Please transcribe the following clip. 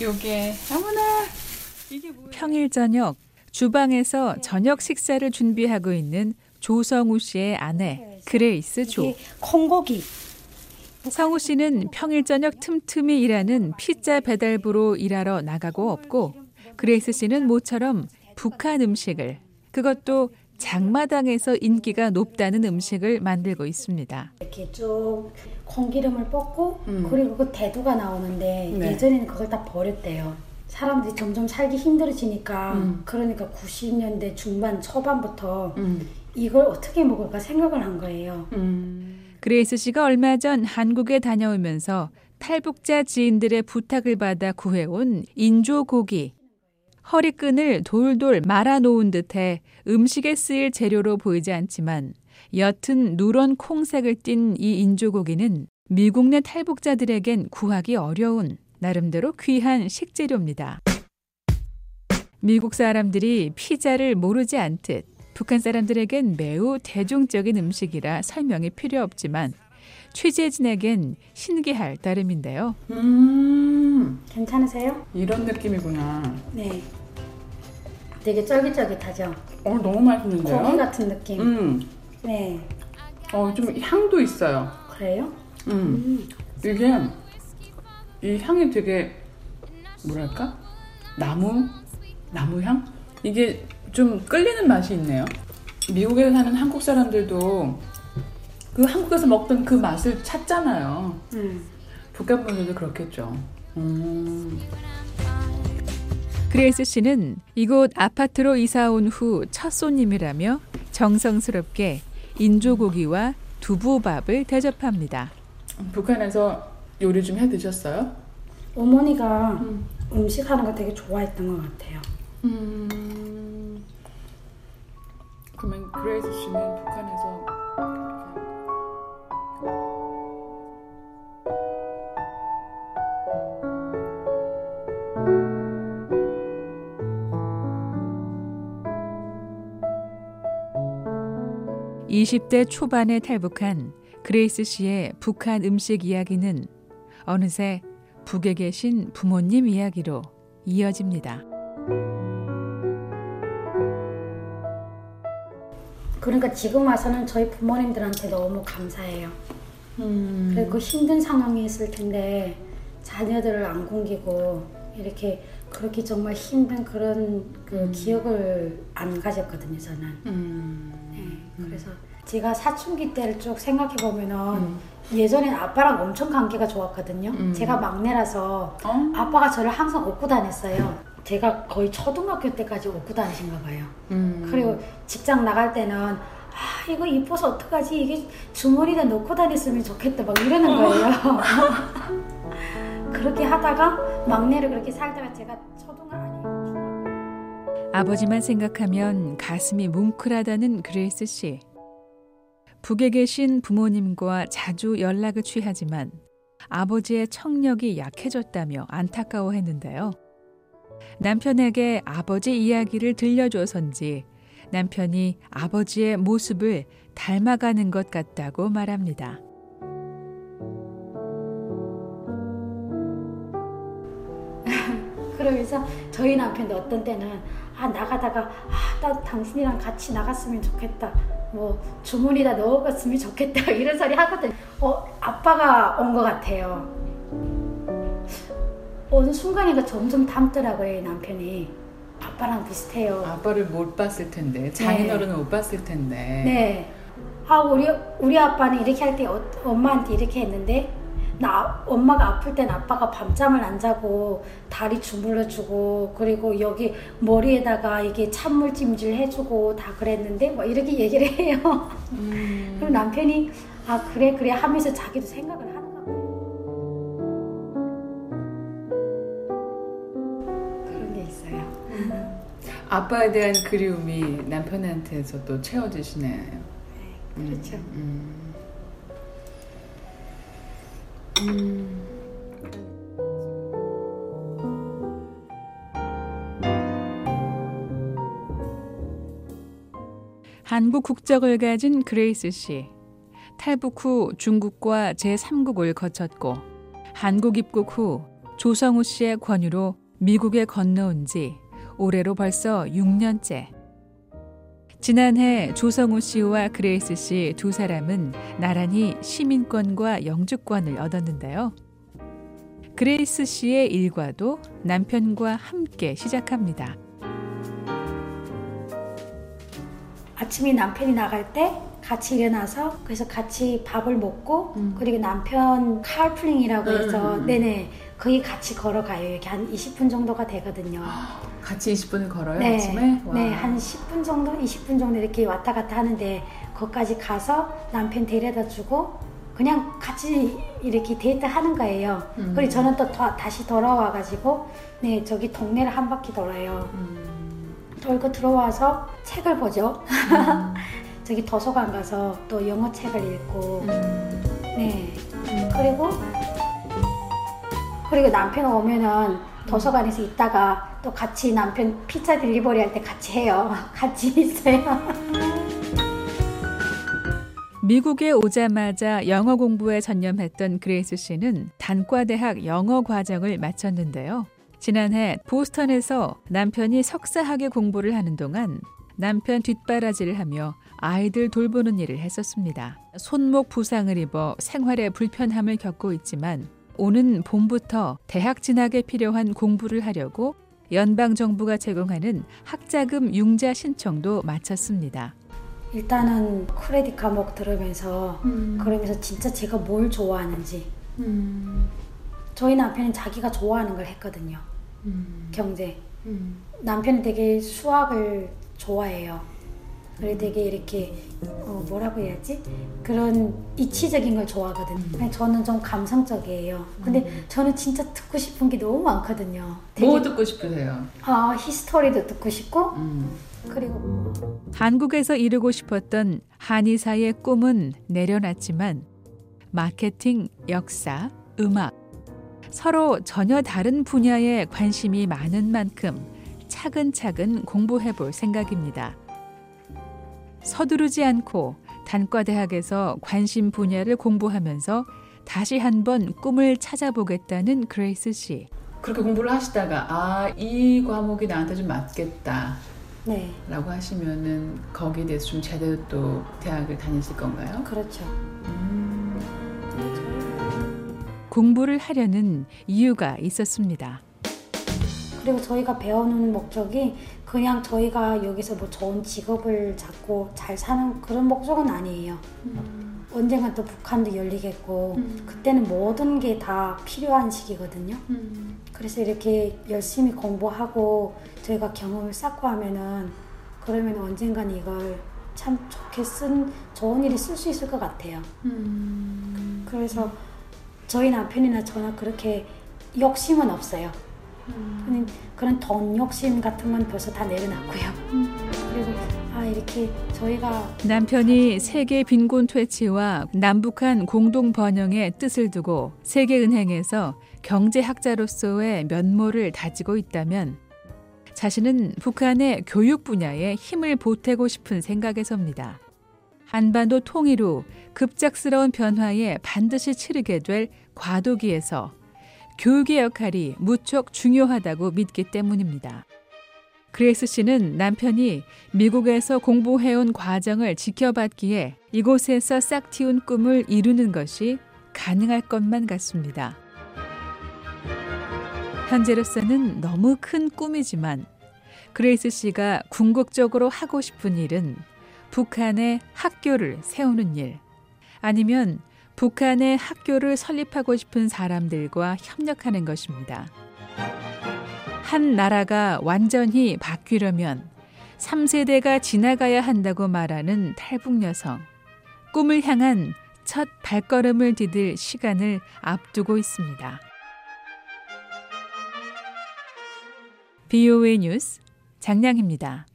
요게 어머나 이게 뭐야? 평일 저녁 주방에서 저녁 식사를 준비하고 있는 조성우 씨의 아내 그레이스 조. 콩고기. 성우 씨는 평일 저녁 틈틈이 일하는 피자 배달부로 일하러 나가고 없고 그레이스 씨는 모처럼 북한 음식을 그것도 장마당에서 인기가 높다는 음식을 만들고 있습니다. 이렇게 쭉 콩기름을 뽑고 음. 그리고 그 대두가 나오는데 네. 예전에는 그걸 다 버렸대요. 사람들이 점점 살기 힘들어지니까 음. 그러니까 90년대 중반 초반부터 음. 이걸 어떻게 먹을까 생각을 한 거예요. 음. 그레이스 씨가 얼마 전 한국에 다녀오면서 탈북자 지인들의 부탁을 받아 구해온 인조 고기. 허리끈을 돌돌 말아 놓은 듯해 음식에 쓰일 재료로 보이지 않지만 옅은 누런 콩색을 띤 이 인조고기는 미국 내 탈북자들에겐 구하기 어려운 나름대로 귀한 식재료입니다. 미국 사람들이 피자를 모르지 않듯 북한 사람들에겐 매우 대중적인 음식이라 설명이 필요 없지만 취재진에겐 신기할 따름인데요. 음. 괜찮으세요? 이런 느낌이구나. 네. 되게 쫄깃쫄깃하죠. 어 너무 맛있는데요? 고기 같은 느낌. 음. 네. 어 좀 향도 있어요. 그래요? 음. 이게 이 향이 되게 뭐랄까 나무 나무 향 이게 좀 끌리는 맛이 있네요. 미국에 사는 한국 사람들도 그 한국에서 먹던 그 맛을 찾잖아요. 음. 북한 분들도 그렇겠죠. 음. 그레이스 씨는 이곳 아파트로 이사 온 후 첫 손님이라며 정성스럽게 인조고기와 두부밥을 대접합니다. 북한에서 요리 좀 해 드셨어요? 어머니가 음. 음식 하는 거 되게 좋아했던 것 같아요. 음. 그러면 그레이스 씨는 북한에서 이십 대 초반에 탈북한 그레이스 씨의 북한 음식 이야기는 어느새 북에 계신 부모님 이야기로 이어집니다. 그러니까 지금 와서는 저희 부모님들한테 너무 감사해요. 음. 그리고 그 힘든 상황이 있을 텐데 자녀들을 안 굶기고 이렇게 그렇게 정말 힘든 그런 그 기억을 안 가졌거든요 저는. 음. 네, 그래서 제가 사춘기 때를 쭉 생각해 보면은 음. 예전엔 아빠랑 엄청 관계가 좋았거든요. 음. 제가 막내라서 어? 아빠가 저를 항상 업고 다녔어요. 제가 거의 초등학교 때까지 업고 다니신가 봐요. 음. 그리고 직장 나갈 때는 아 이거 이뻐서 어떡하지 이게 주머니에 넣고 다녔으면 좋겠다 막 이러는 거예요 그렇게 하다가 막내를 그렇게 살다가 제가 초등학교 아니 아버지만 생각하면 가슴이 뭉클하다는 그레이스 씨. 북에 계신 부모님과 자주 연락을 취하지만 아버지의 청력이 약해졌다며 안타까워했는데요. 남편에게 아버지 이야기를 들려줘서인지 남편이 아버지의 모습을 닮아가는 것 같다고 말합니다. 그러면서 저희 남편도 어떤 때는 아 나가다가 아 나 당신이랑 같이 나갔으면 좋겠다 뭐 주머니에다 넣어갔으면 좋겠다 이런 소리 하거든 어 아빠가 온 것 같아요. 어느 순간인가 점점 닮더라고요 이 남편이. 아빠랑 비슷해요. 아빠를 못 봤을 텐데 장인어른은 못 봤을 텐데. 네. 아 우리 우리 아빠는 이렇게 할 때 엄마한테 이렇게 했는데 나 아- 엄마가 아플 땐 아빠가 밤잠을 안 자고 다리 주물러주고 그리고 여기 머리에다가 이게 찬물 찜질 해주고 다 그랬는데 뭐 이렇게 얘기를 해요. 음. 그럼 남편이 아 그래 그래 하면서 자기도 생각을 하는가 봐요. 그런 게 있어요. 아빠에 대한 그리움이 남편한테서 또 채워지시네요. 그렇죠. 음. 음. 한국 국적을 가진 그레이스 씨. 탈북 후 중국과 제3국을 거쳤고 한국 입국 후 조성우 씨의 권유로 미국에 건너온 지 올해로 벌써 6년째. 지난해 조성우 씨와 그레이스 씨 두 사람은 나란히 시민권과 영주권을 얻었는데요. 그레이스 씨의 일과도 남편과 함께 시작합니다. 아침에 남편이 나갈 때 같이 일어나서 그래서 같이 밥을 먹고 음. 그리고 남편 carpooling이라고 음, 해서 음, 음. 네네 거기 같이 걸어가요. 이렇게 한 20분 정도가 되거든요. 같이 20분을 걸어요 네, 아침에? 와. 네, 한 10분 정도, 20분 정도 이렇게 왔다 갔다 하는데 거기까지 가서 남편 데려다 주고 그냥 같이 이렇게 데이트 하는 거예요. 음. 그리고 저는 또 더- 다시 돌아와가지고 네 저기 동네를 한 바퀴 돌아요. 음. 돌고 들어와서 책을 보죠. 음. 저기 도서관 가서 또 영어 책을 읽고 음. 네 음. 그리고 그리고 남편 오면은 도서관에서 있다가 또 같이 남편 피자 delivery 할 때 같이 해요. 같이 있어요. 미국에 오자마자 영어 공부에 전념했던 그레이스 씨는 단과대학 영어 과정을 마쳤는데요. 지난해 보스턴에서 남편이 석사학위 공부를 하는 동안 남편 뒷바라지를 하며 아이들 돌보는 일을 했었습니다. 손목 부상을 입어 생활에 불편함을 겪고 있지만 오는 봄부터 대학 진학에 필요한 공부를 하려고 연방 정부가 제공하는 학자금 융자 신청도 마쳤습니다. 일단은 크레딧 과목 들으면서 음. 그러면서 진짜 제가 뭘 좋아하는지 음. 저희 남편은 자기가 좋아하는 걸 했거든요. 음. 경제. 음. 남편은 되게 수학을 좋아해요. 그리고 되게 이렇게 어, 뭐라고 해야지 그런 이치적인 걸 좋아하거든요. 근데 저는 좀 감성적이에요. 근데 저는 진짜 듣고 싶은 게 너무 많거든요. 되게 뭐 듣고 싶으세요? 아 히스토리도 듣고 싶고 음. 그리고 한국에서 이루고 싶었던 한의사의 꿈은 내려놨지만 마케팅, 역사, 음악 서로 전혀 다른 분야에 관심이 많은 만큼 차근차근 공부해 볼 생각입니다. 서두르지 않고 단과대학에서 관심 분야를 공부하면서 다시 한번 꿈을 찾아보겠다는 그레이스 씨. 그렇게 공부를 하시다가 아 이 과목이 나한테 좀 맞겠다 네 라고 하시면은 거기에 대해서 좀 제대로 또 대학을 다니실 건가요? 그렇죠. 음. 공부를 하려는 이유가 있었습니다. 그리고 저희가 배우는 목적이 그냥 저희가 여기서 뭐 좋은 직업을 잡고 잘 사는 그런 목적은 아니에요. 음. 언젠간 또 북한도 열리겠고 음. 그때는 모든 게 다 필요한 시기거든요. 음. 그래서 이렇게 열심히 공부하고 저희가 경험을 쌓고 하면은 그러면 언젠간 이걸 참 좋게 쓴 좋은 일이 쓸 수 있을 것 같아요. 음. 그래서 저희 남편이나 저나 그렇게 욕심은 없어요. 음. 그런 돈 욕심 같은 건 벌써 다 내려놨고요. 그리고 아 이렇게 저희가 남편이 세계 빈곤 퇴치와 남북한 공동 번영의 뜻을 두고 세계은행에서 경제학자로서의 면모를 다지고 있다면 자신은 북한의 교육 분야에 힘을 보태고 싶은 생각에서입니다. 한반도 통일 후 급작스러운 변화에 반드시 치르게 될 과도기에서 교육의 역할이 무척 중요하다고 믿기 때문입니다. 그레이스 씨는 남편이 미국에서 공부해온 과정을 지켜봤기에 이곳에서 싹 틔운 꿈을 이루는 것이 가능할 것만 같습니다. 현재로서는 너무 큰 꿈이지만 그레이스 씨가 궁극적으로 하고 싶은 일은 북한에 학교를 세우는 일 아니면 북한에 학교를 설립하고 싶은 사람들과 협력하는 것입니다. 한 나라가 완전히 바뀌려면 3세대가 지나가야 한다고 말하는 탈북 여성. 꿈을 향한 첫 발걸음을 디딜 시간을 앞두고 있습니다. BOA 뉴스 장량입니다.